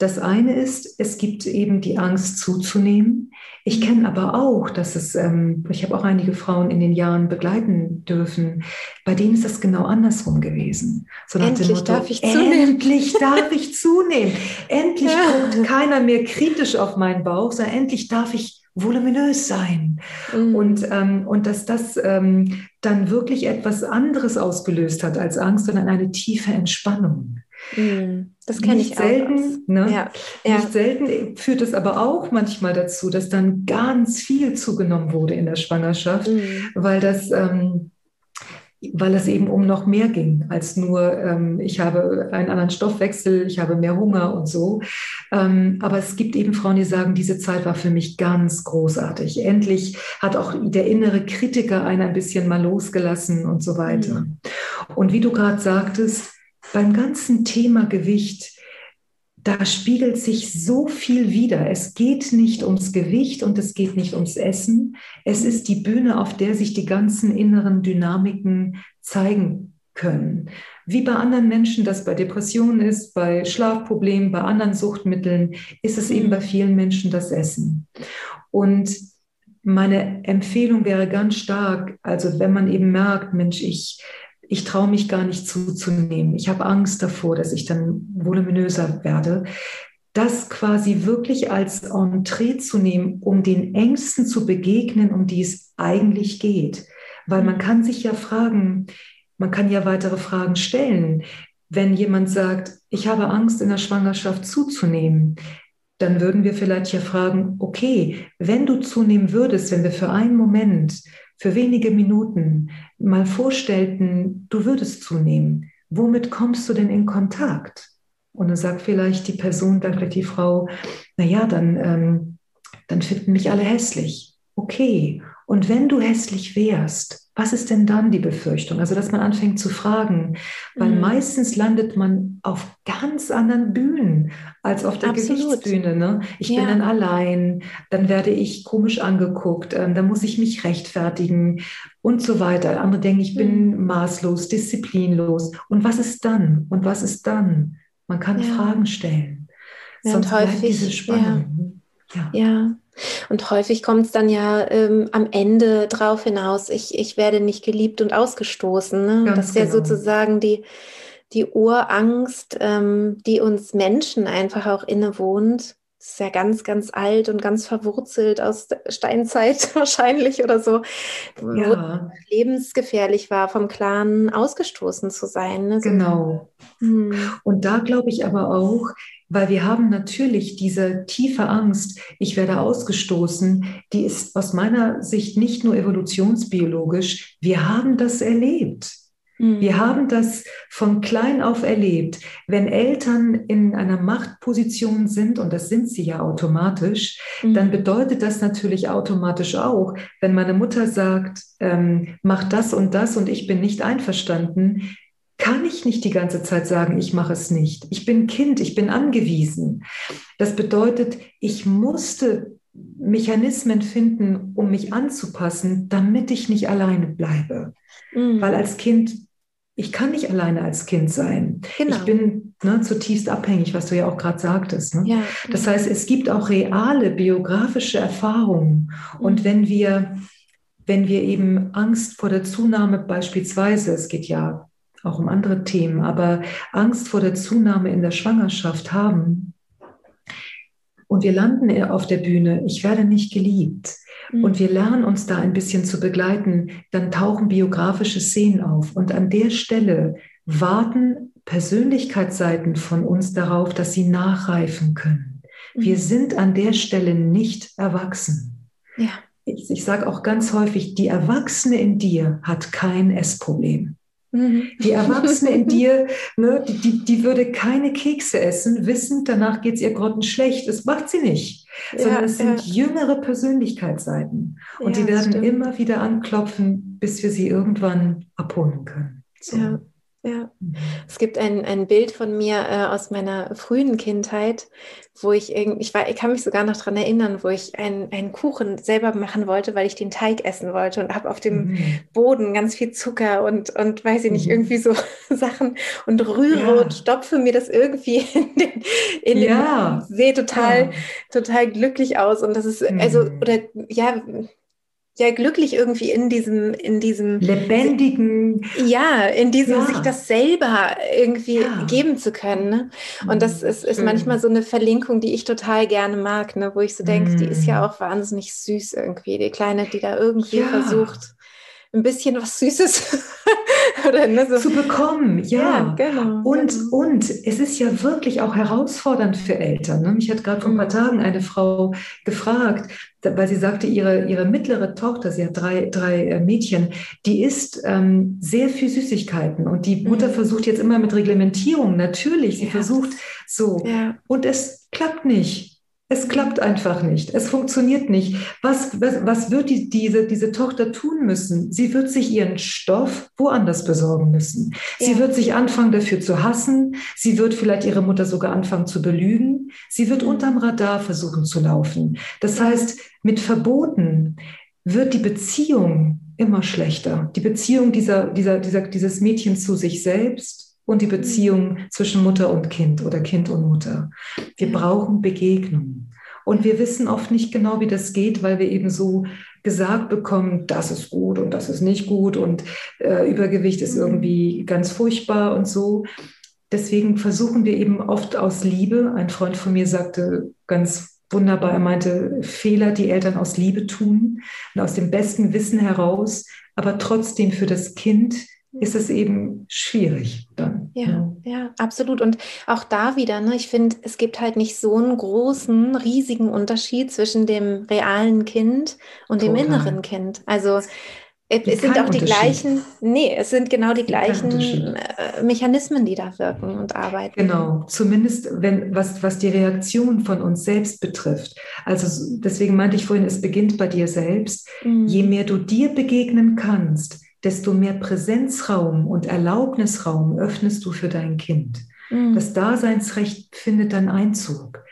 Das eine ist, es gibt eben die Angst zuzunehmen. Ich kenne aber auch, dass es, ähm, ich habe auch einige Frauen in den Jahren begleiten dürfen, bei denen ist das genau andersrum gewesen. So endlich Motto, darf ich zunehmen. Endlich darf ich zunehmen. endlich ja. guckt keiner mehr kritisch auf meinen Bauch, sondern endlich darf ich voluminös sein. Mhm. Und, ähm, und dass das ähm, dann wirklich etwas anderes ausgelöst hat als Angst, sondern eine tiefe Entspannung. Mhm. Das kenne ich selten, auch. Ne? Ja. Ja. Nicht selten führt es aber auch manchmal dazu, dass dann ganz viel zugenommen wurde in der Schwangerschaft, mhm. weil das ähm, weil es eben um noch mehr ging als nur, ähm, ich habe einen anderen Stoffwechsel, ich habe mehr Hunger und so. Ähm, aber es gibt eben Frauen, die sagen, diese Zeit war für mich ganz großartig. Endlich hat auch der innere Kritiker einen ein bisschen mal losgelassen und so weiter. Mhm. Und wie du gerade sagtest, beim ganzen Thema Gewicht, da spiegelt sich so viel wider. Es geht nicht ums Gewicht und es geht nicht ums Essen. Es ist die Bühne, auf der sich die ganzen inneren Dynamiken zeigen können. Wie bei anderen Menschen das bei Depressionen ist, bei Schlafproblemen, bei anderen Suchtmitteln, ist es eben bei vielen Menschen das Essen. Und meine Empfehlung wäre ganz stark, also wenn man eben merkt, Mensch, ich, ich traue mich gar nicht zuzunehmen, ich habe Angst davor, dass ich dann voluminöser werde, das quasi wirklich als Entree zu nehmen, um den Ängsten zu begegnen, um die es eigentlich geht. Weil man kann sich ja fragen, man kann ja weitere Fragen stellen. Wenn jemand sagt, ich habe Angst, in der Schwangerschaft zuzunehmen, dann würden wir vielleicht ja fragen, okay, wenn du zunehmen würdest, wenn wir für einen Moment, für wenige Minuten mal vorstellten, du würdest zunehmen, womit kommst du denn in Kontakt? Und dann sagt vielleicht die Person, dann vielleicht die Frau, naja, dann, ähm, dann finden mich alle hässlich. Okay. Und wenn du hässlich wärst, was ist denn dann die Befürchtung? Also, dass man anfängt zu fragen, weil mhm. meistens landet man auf ganz anderen Bühnen als auf der Absolut. Gewichtsbühne. Ne? Ich ja. bin dann allein, dann werde ich komisch angeguckt, ähm, dann muss ich mich rechtfertigen und so weiter. Andere denken, ich bin mhm. maßlos, disziplinlos. Und was ist dann? Und was ist dann? Man kann ja. Fragen stellen. Ja, Sonst und häufig, diese Spannung. Ja. ja. Und häufig kommt es dann ja ähm, am Ende drauf hinaus, ich, ich werde nicht geliebt und ausgestoßen. Ne? Das ist ja genau. sozusagen die, die Urangst, ähm, die uns Menschen einfach auch innewohnt. Das ist ja ganz, ganz alt und ganz verwurzelt aus Steinzeit wahrscheinlich oder so, ja. wo lebensgefährlich war, vom Clan ausgestoßen zu sein. Ne? So. Genau. Hm. Und da glaube ich aber auch, weil wir haben natürlich diese tiefe Angst, ich werde ausgestoßen, die ist aus meiner Sicht nicht nur evolutionsbiologisch, wir haben das erlebt. Mhm. Wir haben das von klein auf erlebt. Wenn Eltern in einer Machtposition sind, und das sind sie ja automatisch, mhm. dann bedeutet das natürlich automatisch auch, wenn meine Mutter sagt, ähm, mach das und das und ich bin nicht einverstanden, kann ich nicht die ganze Zeit sagen, ich mache es nicht. Ich bin Kind, ich bin angewiesen. Das bedeutet, ich musste Mechanismen finden, um mich anzupassen, damit ich nicht alleine bleibe. Mhm. Weil als Kind, ich kann nicht alleine als Kind sein. Genau. Ich bin ne, zutiefst abhängig, was du ja auch gerade sagtest. Ne? Ja. Das heißt, es gibt auch reale biografische Erfahrungen. Mhm. Und wenn wir, wenn wir eben Angst vor der Zunahme beispielsweise, es geht ja auch um andere Themen, aber Angst vor der Zunahme in der Schwangerschaft haben und wir landen auf der Bühne, ich werde nicht geliebt mhm. und wir lernen uns da ein bisschen zu begleiten, dann tauchen biografische Szenen auf und an der Stelle warten Persönlichkeitsseiten von uns darauf, dass sie nachreifen können. Mhm. Wir sind an der Stelle nicht erwachsen. Ja. Ich, ich sage auch ganz häufig, die Erwachsene in dir hat kein Essproblem. Mhm. Die Erwachsene in dir, ne, die, die, die, würde keine Kekse essen, wissend, danach geht es ihr grottenschlecht. Das macht sie nicht. Ja, sondern es sind ja. jüngere Persönlichkeitsseiten. Und ja, die werden stimmt. immer wieder anklopfen, bis wir sie irgendwann abholen können. So. Ja. Ja, mhm. es gibt ein, ein Bild von mir äh, aus meiner frühen Kindheit, wo ich irgendwie, ich, war, ich kann mich sogar noch daran erinnern, wo ich einen, einen Kuchen selber machen wollte, weil ich den Teig essen wollte und habe auf dem mhm. Boden ganz viel Zucker und, und weiß ich nicht, mhm. irgendwie so Sachen und rühre ja. und stopfe mir das irgendwie in den, in ja. den sehe total, ja. total glücklich aus. Und das ist, also, mhm. oder ja, ja glücklich irgendwie in diesem, in diesem lebendigen, ja, in diesem ja. sich das selber irgendwie ja. geben zu können. Ne? Und das mhm. ist, ist manchmal so eine Verlinkung, die ich total gerne mag, ne? wo ich so denke, mm. die ist ja mhm. auch wahnsinnig süß irgendwie, die Kleine, die da irgendwie ja. versucht, ein bisschen was Süßes Oder, ne, so. zu bekommen. Ja, ja genau. Und, genau. und es ist ja wirklich auch herausfordernd für Eltern. Ne? Mich hat gerade vor ein paar mhm. Tagen eine Frau gefragt, weil sie sagte, ihre, ihre mittlere Tochter, sie hat drei, drei äh, Mädchen, die isst ähm, sehr viel Süßigkeiten und die Mutter mhm. versucht jetzt immer mit Reglementierung, natürlich, sie ja, versucht so. Ja. Und es klappt nicht. Es klappt einfach nicht. Es funktioniert nicht. Was, was, was wird die, diese, diese Tochter tun müssen? Sie wird sich ihren Stoff woanders besorgen müssen. Sie ja. wird sich anfangen, dafür zu hassen. Sie wird vielleicht ihre Mutter sogar anfangen zu belügen. Sie wird mhm. unterm Radar versuchen zu laufen. Das heißt, mit Verboten wird die Beziehung immer schlechter. Die Beziehung dieser, dieser, dieser, dieses Mädchens zu sich selbst und die Beziehung zwischen Mutter und Kind oder Kind und Mutter. Wir brauchen Begegnung. Und wir wissen oft nicht genau, wie das geht, weil wir eben so gesagt bekommen, das ist gut und das ist nicht gut und äh, Übergewicht ist mhm. irgendwie ganz furchtbar und so. Deswegen versuchen wir eben oft aus Liebe, ein Freund von mir sagte ganz wunderbar, er meinte, Fehler, die Eltern aus Liebe tun und aus dem besten Wissen heraus, aber trotzdem für das Kind ist es eben schwierig dann. Ja, ja, ja, absolut. Und auch da wieder, ne, ich finde, es gibt halt nicht so einen großen, riesigen Unterschied zwischen dem realen Kind und Total. dem inneren Kind. Also es sind auch die gleichen, nee, es sind genau die gleichen äh, Mechanismen, die da wirken und arbeiten. Genau, zumindest wenn, was, was die Reaktion von uns selbst betrifft. Also deswegen meinte ich vorhin, es beginnt bei dir selbst. Mhm. Je mehr du dir begegnen kannst, desto mehr Präsenzraum und Erlaubnisraum öffnest du für dein Kind. Mhm. Das Daseinsrecht findet dann Einzug.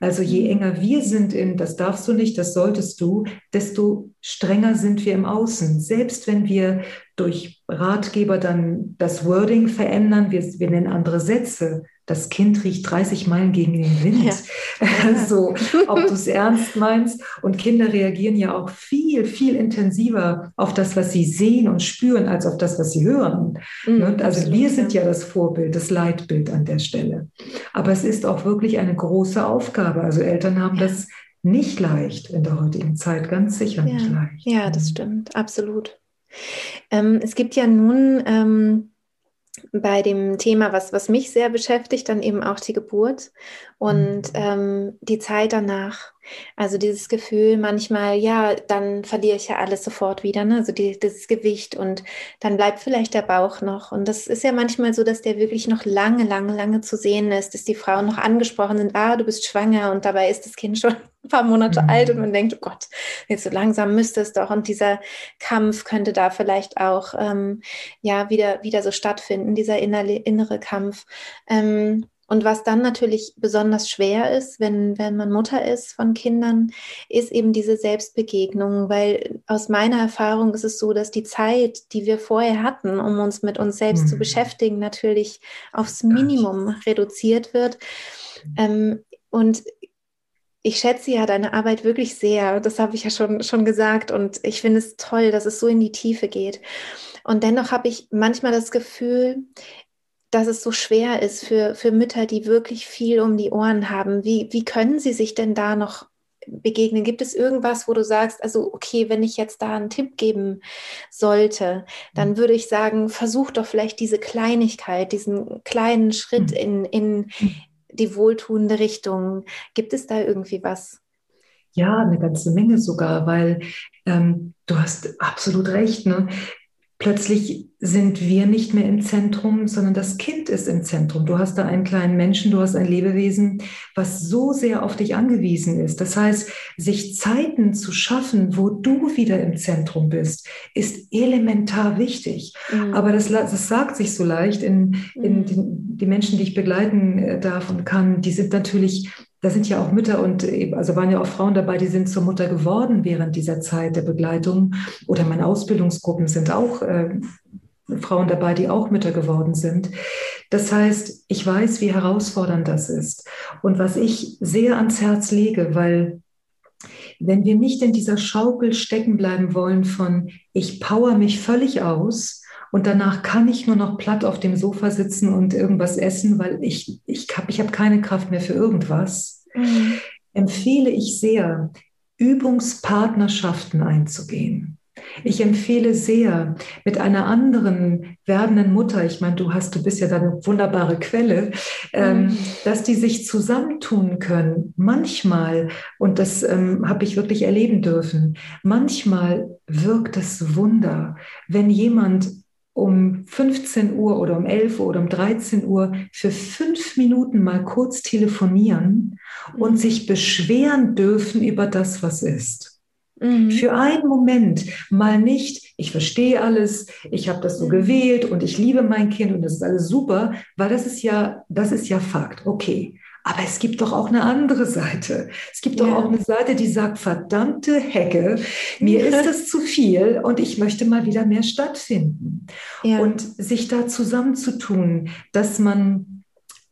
Also je mhm. enger wir sind in, das darfst du nicht, das solltest du, desto strenger sind wir im Außen. Selbst wenn wir durch Ratgeber dann das Wording verändern, wir, wir nennen andere Sätze, das Kind riecht 30 Meilen gegen den Wind. Ja. so, ob du es ernst meinst. Und Kinder reagieren ja auch viel, viel intensiver auf das, was sie sehen und spüren, als auf das, was sie hören. Mhm, also absolut, wir sind ja das Vorbild, das Leitbild an der Stelle. Aber es ist auch wirklich eine große Aufgabe. Also Eltern haben ja. das nicht leicht in der heutigen Zeit, ganz sicher ja. nicht leicht. Ja, das stimmt, absolut. Ähm, es gibt ja nun ähm, bei dem Thema, was, was mich sehr beschäftigt, dann eben auch die Geburt und mhm. ähm, die Zeit danach. Also dieses Gefühl manchmal, ja, dann verliere ich ja alles sofort wieder, ne? also die, dieses Gewicht und dann bleibt vielleicht der Bauch noch. Und das ist ja manchmal so, dass der wirklich noch lange, lange, lange zu sehen ist, dass die Frauen noch angesprochen sind, ah, du bist schwanger und dabei ist das Kind schon ein paar Monate mhm. alt und man denkt, oh Gott, jetzt so langsam müsste es doch. Und dieser Kampf könnte da vielleicht auch ähm, ja wieder, wieder so stattfinden, dieser innere, innere Kampf. Ähm, und was dann natürlich besonders schwer ist, wenn, wenn man Mutter ist von Kindern, ist eben diese Selbstbegegnung, weil aus meiner Erfahrung ist es so, dass die Zeit, die wir vorher hatten, um uns mit uns selbst mhm. zu beschäftigen, natürlich aufs Minimum reduziert wird. Ähm, und ich schätze ja deine Arbeit wirklich sehr. Das habe ich ja schon, schon gesagt. Und ich finde es toll, dass es so in die Tiefe geht. Und dennoch habe ich manchmal das Gefühl, dass es so schwer ist für, für Mütter, die wirklich viel um die Ohren haben. Wie, wie können sie sich denn da noch begegnen? Gibt es irgendwas, wo du sagst, also okay, wenn ich jetzt da einen Tipp geben sollte, dann mhm. würde ich sagen, versuch doch vielleicht diese Kleinigkeit, diesen kleinen Schritt mhm. in, in mhm. die wohltuende Richtung. Gibt es da irgendwie was? Ja, eine ganze Menge sogar, weil ähm, du hast absolut recht. Ne? Plötzlich sind wir nicht mehr im Zentrum, sondern das Kind ist im Zentrum. Du hast da einen kleinen Menschen, du hast ein Lebewesen, was so sehr auf dich angewiesen ist. Das heißt, sich Zeiten zu schaffen, wo du wieder im Zentrum bist, ist elementar wichtig. Mhm. Aber das, das sagt sich so leicht. In, in mhm. die, die Menschen, die ich begleiten äh, darf und kann, die sind natürlich da sind ja auch Mütter und also waren ja auch Frauen dabei, die sind zur Mutter geworden während dieser Zeit der Begleitung. Oder meine Ausbildungsgruppen sind auch äh, Frauen dabei, die auch Mütter geworden sind. Das heißt, ich weiß, wie herausfordernd das ist. Und was ich sehr ans Herz lege, weil wenn wir nicht in dieser Schaukel stecken bleiben wollen von, ich power mich völlig aus, und danach kann ich nur noch platt auf dem Sofa sitzen und irgendwas essen, weil ich, ich habe ich hab keine Kraft mehr für irgendwas. Mhm. Empfehle ich sehr, Übungspartnerschaften einzugehen. Ich empfehle sehr, mit einer anderen werdenden Mutter, ich meine, du hast, du bist ja da eine wunderbare Quelle, ähm, mhm. dass die sich zusammentun können. Manchmal, und das ähm, habe ich wirklich erleben dürfen, manchmal wirkt es Wunder, wenn jemand um 15 Uhr oder um 11 Uhr oder um 13 Uhr für fünf Minuten mal kurz telefonieren und mhm. sich beschweren dürfen über das, was ist. Mhm. Für einen Moment mal nicht, ich verstehe alles, ich habe das so mhm. gewählt und ich liebe mein Kind und das ist alles super, weil das ist ja, das ist ja Fakt. Okay. Aber es gibt doch auch eine andere Seite. Es gibt doch ja. auch eine Seite, die sagt, verdammte Hecke, mir ist das zu viel und ich möchte mal wieder mehr stattfinden. Ja. Und sich da zusammenzutun, dass man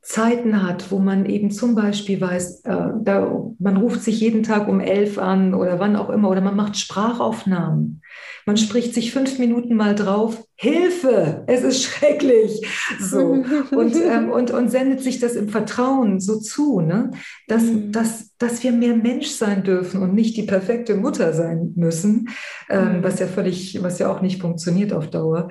Zeiten hat, wo man eben zum Beispiel weiß, äh, da, man ruft sich jeden Tag um elf an oder wann auch immer, oder man macht Sprachaufnahmen. Man spricht sich fünf Minuten mal drauf, Hilfe, es ist schrecklich. So. Und, ähm, und, und sendet sich das im Vertrauen so zu, ne? dass, mhm. dass, dass wir mehr Mensch sein dürfen und nicht die perfekte Mutter sein müssen, ähm, mhm. was ja völlig, was ja auch nicht funktioniert auf Dauer.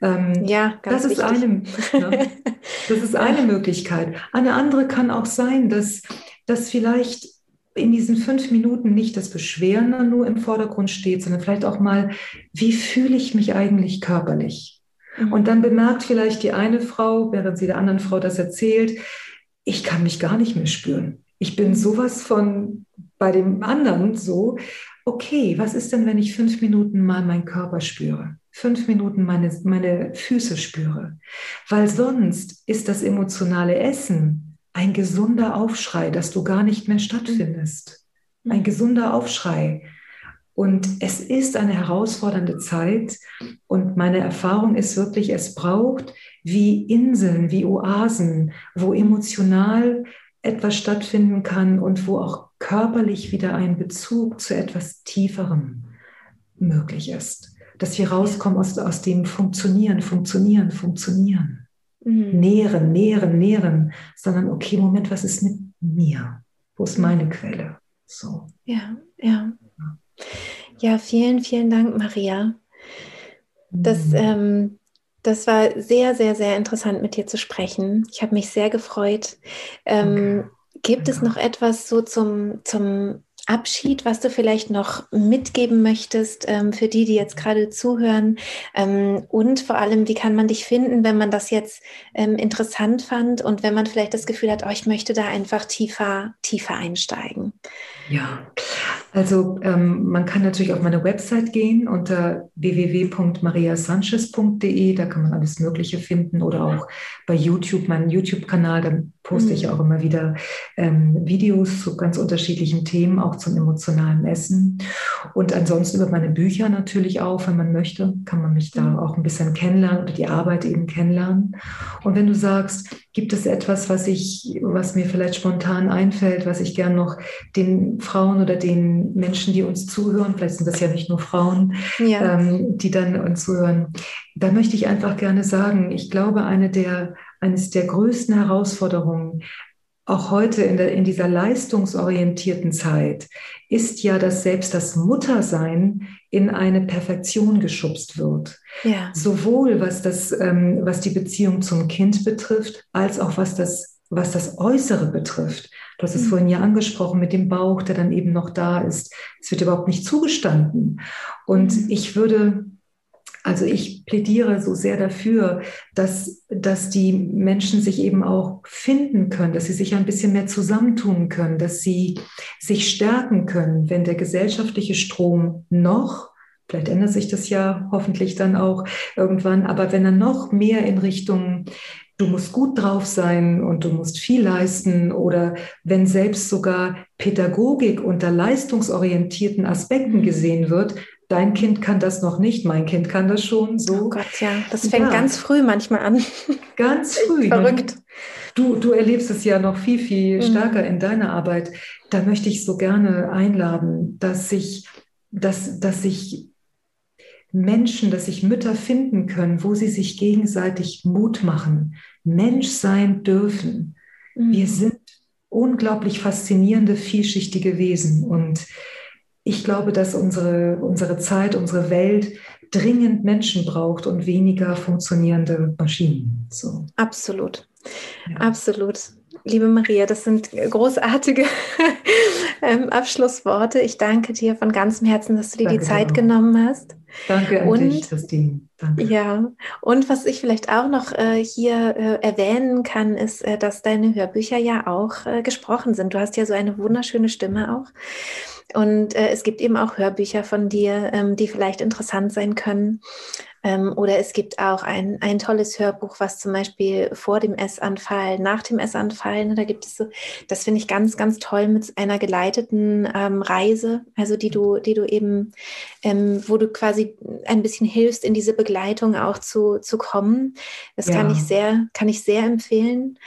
Ähm, ja, ganz das ist eine, ne? das ist eine Möglichkeit. Eine andere kann auch sein, dass, dass vielleicht in diesen fünf Minuten nicht das Beschweren nur im Vordergrund steht, sondern vielleicht auch mal, wie fühle ich mich eigentlich körperlich? Mhm. Und dann bemerkt vielleicht die eine Frau, während sie der anderen Frau das erzählt, ich kann mich gar nicht mehr spüren. Ich bin sowas von bei dem anderen so, okay, was ist denn, wenn ich fünf Minuten mal meinen Körper spüre? Fünf Minuten meine, meine Füße spüre? Weil sonst ist das emotionale Essen ein gesunder Aufschrei, dass du gar nicht mehr stattfindest. Ein gesunder Aufschrei. Und es ist eine herausfordernde Zeit. Und meine Erfahrung ist wirklich, es braucht wie Inseln, wie Oasen, wo emotional etwas stattfinden kann und wo auch körperlich wieder ein Bezug zu etwas Tieferem möglich ist. Dass wir rauskommen aus, aus dem Funktionieren, Funktionieren, Funktionieren mhm. nähren, nähren, nähren, sondern okay, Moment, was ist mit mir? Wo ist meine Quelle? So. Ja, ja. Ja, vielen, vielen Dank, Maria. Das, mhm. ähm, das war sehr, sehr, sehr interessant, mit dir zu sprechen. Ich habe mich sehr gefreut. Ähm, okay. Gibt ja. es noch etwas so zum, zum Abschied, was du vielleicht noch mitgeben möchtest ähm, für die, die jetzt gerade zuhören? Ähm, und vor allem, wie kann man dich finden, wenn man das jetzt ähm, interessant fand und wenn man vielleicht das Gefühl hat, oh, ich möchte da einfach tiefer, tiefer einsteigen? Ja, also ähm, man kann natürlich auf meine Website gehen unter www.mariasanchez.de, da kann man alles Mögliche finden oder auch bei YouTube, meinen YouTube-Kanal, dann poste mhm. ich auch immer wieder ähm, Videos zu ganz unterschiedlichen Themen, auch zum emotionalen Essen. Und ansonsten über meine Bücher natürlich auch, wenn man möchte, kann man mich da mhm. auch ein bisschen kennenlernen oder die Arbeit eben kennenlernen. Und wenn du sagst, gibt es etwas, was ich, was mir vielleicht spontan einfällt, was ich gern noch den Frauen oder den Menschen, die uns zuhören, vielleicht sind das ja nicht nur Frauen, ja. ähm, die dann uns zuhören, da möchte ich einfach gerne sagen, ich glaube, eine der eines der größten Herausforderungen, auch heute in, der, in dieser leistungsorientierten Zeit, ist ja, dass selbst das Muttersein in eine Perfektion geschubst wird. Ja. Sowohl was, das, ähm, was die Beziehung zum Kind betrifft, als auch was das, was das Äußere betrifft. Du hast es mhm. vorhin ja angesprochen mit dem Bauch, der dann eben noch da ist. Es wird überhaupt nicht zugestanden. Und mhm. ich würde also ich plädiere so sehr dafür, dass, dass die Menschen sich eben auch finden können, dass sie sich ein bisschen mehr zusammentun können, dass sie sich stärken können, wenn der gesellschaftliche Strom noch, vielleicht ändert sich das ja hoffentlich dann auch irgendwann, aber wenn er noch mehr in Richtung du musst gut drauf sein und du musst viel leisten oder wenn selbst sogar Pädagogik unter leistungsorientierten Aspekten gesehen wird, dein Kind kann das noch nicht, mein Kind kann das schon so. Oh Gott, ja, das fängt ja. ganz früh manchmal an. Ganz früh. Verrückt. Du, du erlebst es ja noch viel, viel mhm. stärker mhm. in deiner Arbeit. Da möchte ich so gerne einladen, dass sich, dass, dass sich Menschen, dass sich Mütter finden können, wo sie sich gegenseitig Mut machen, Mensch sein dürfen. Mhm. Wir sind unglaublich faszinierende, vielschichtige Wesen und ich glaube, dass unsere, unsere Zeit, unsere Welt dringend Menschen braucht und weniger funktionierende Maschinen. So. Absolut. Ja. Absolut. Liebe Maria, das sind großartige ähm, Abschlussworte. Ich danke dir von ganzem Herzen, dass du dir danke die Zeit genommen hast. Danke an und, dich, Christine. Danke. Ja, und was ich vielleicht auch noch äh, hier äh, erwähnen kann, ist, äh, dass deine Hörbücher ja auch äh, gesprochen sind. Du hast ja so eine wunderschöne Stimme auch. Und äh, es gibt eben auch Hörbücher von dir, ähm, die vielleicht interessant sein können. Ähm, oder es gibt auch ein, ein tolles Hörbuch, was zum Beispiel vor dem Essanfall, nach dem Essanfall, ne, da gibt es so, das finde ich ganz, ganz toll mit einer geleiteten ähm, Reise, also die du, die du eben, ähm, wo du quasi ein bisschen hilfst, in diese Begleitung auch zu, zu kommen. Das ja. kann ich sehr, kann ich sehr empfehlen.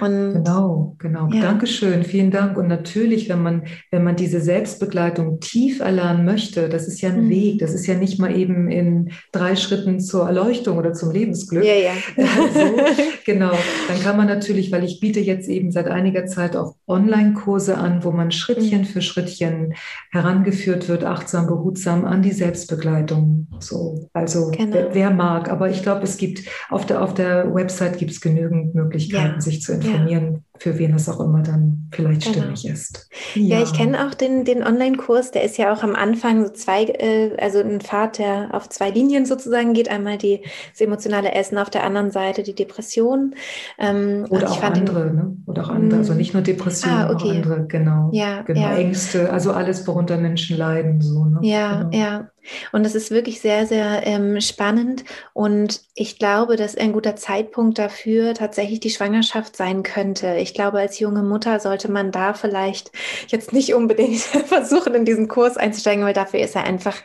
Und, genau, genau. Ja. Dankeschön, vielen Dank. Und natürlich, wenn man, wenn man diese Selbstbegleitung tief erlernen möchte, das ist ja ein mhm. Weg, das ist ja nicht mal eben in drei Schritten zur Erleuchtung oder zum Lebensglück. Ja, ja. so, genau. Dann kann man natürlich, weil ich biete jetzt eben seit einiger Zeit auch Online-Kurse an, wo man Schrittchen mhm. für Schrittchen herangeführt wird, achtsam, behutsam an die Selbstbegleitung. So, also genau. wer, wer, mag, aber ich glaube, es gibt auf der, auf der Website gibt es genügend Möglichkeiten, ja. sich zu informieren für wen es auch immer dann vielleicht genau. stimmig ist. Ja, ja ich kenne auch den, den Online-Kurs, der ist ja auch am Anfang so zwei, äh, also ein Pfad, der auf zwei Linien sozusagen geht. Einmal die, das emotionale Essen, auf der anderen Seite die Depression. Ähm, Oder auch andere, den, ne? Oder auch andere, also nicht nur Depressionen, ah, okay. auch andere, genau. Ja, genau. Ja. Ängste, also alles, worunter Menschen leiden. So, ne? Ja, genau. ja. Und es ist wirklich sehr, sehr ähm, spannend. Und ich glaube, dass ein guter Zeitpunkt dafür tatsächlich die Schwangerschaft sein könnte. Ich glaube, als junge Mutter sollte man da vielleicht jetzt nicht unbedingt versuchen, in diesen Kurs einzusteigen, weil dafür ist er einfach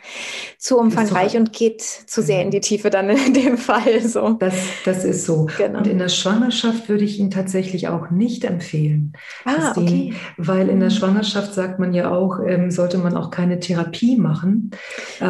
zu umfangreich und geht zu sehr in die Tiefe dann in dem Fall. So. Das, das ist so. Genau. Und in der Schwangerschaft würde ich ihn tatsächlich auch nicht empfehlen. Ah, okay. Weil in der mhm. Schwangerschaft sagt man ja auch, ähm, sollte man auch keine Therapie machen ähm,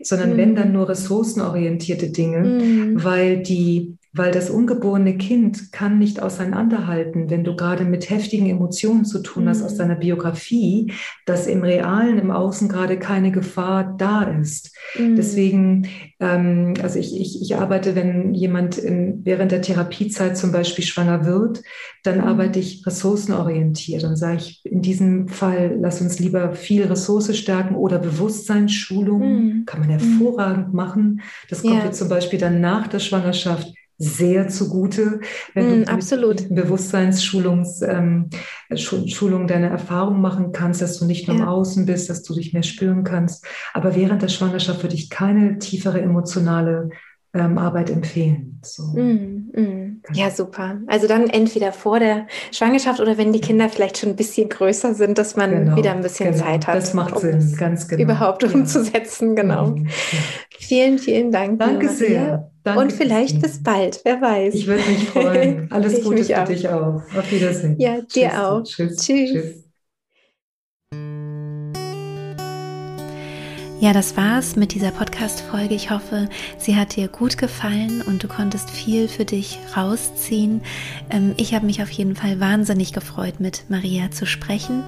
sondern mhm. wenn dann nur ressourcenorientierte Dinge, mhm. weil die weil das ungeborene Kind kann nicht auseinanderhalten, wenn du gerade mit heftigen Emotionen zu tun hast mhm. aus deiner Biografie, dass im Realen, im Außen gerade keine Gefahr da ist. Mhm. Deswegen, ähm, also ich, ich, ich arbeite, wenn jemand in, während der Therapiezeit zum Beispiel schwanger wird, dann mhm. arbeite ich ressourcenorientiert. Dann sage ich, in diesem Fall, lass uns lieber viel Ressource stärken oder Bewusstseinsschulung, mhm. kann man hervorragend machen. Das kommt ja. jetzt zum Beispiel dann nach der Schwangerschaft sehr zugute, wenn mm, du absolut. Bewusstseinsschulungs ähm, Schulung deine Erfahrung machen kannst, dass du nicht nur ja. im Außen bist, dass du dich mehr spüren kannst. Aber während der Schwangerschaft würde ich keine tiefere emotionale ähm, Arbeit empfehlen. So. Mm, mm. Ja, super. Also dann entweder vor der Schwangerschaft oder wenn die Kinder vielleicht schon ein bisschen größer sind, dass man genau, wieder ein bisschen genau. Zeit hat. Das macht um Sinn, ganz genau. Überhaupt ja. umzusetzen, genau. Mhm, ja. Vielen, vielen Dank. Danke sehr. Danke, und vielleicht bis bald, wer weiß. Ich würde mich freuen. Alles Gute für auch. dich auch. Auf Wiedersehen. Ja, dir Tschüss. auch. Tschüss. Tschüss. Tschüss. Ja, das war's mit dieser Podcast-Folge. Ich hoffe, sie hat dir gut gefallen und du konntest viel für dich rausziehen. Ähm, ich habe mich auf jeden Fall wahnsinnig gefreut, mit Maria zu sprechen.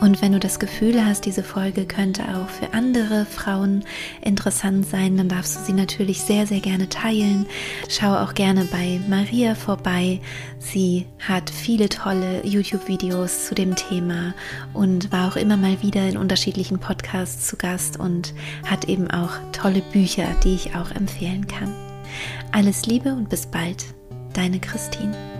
Und wenn du das Gefühl hast, diese Folge könnte auch für andere Frauen interessant sein, dann darfst du sie natürlich sehr, sehr gerne teilen. Schau auch gerne bei Maria vorbei. Sie hat viele tolle YouTube-Videos zu dem Thema und war auch immer mal wieder in unterschiedlichen Podcasts zu Gast und hat eben auch tolle Bücher, die ich auch empfehlen kann. Alles Liebe und bis bald, deine Christine.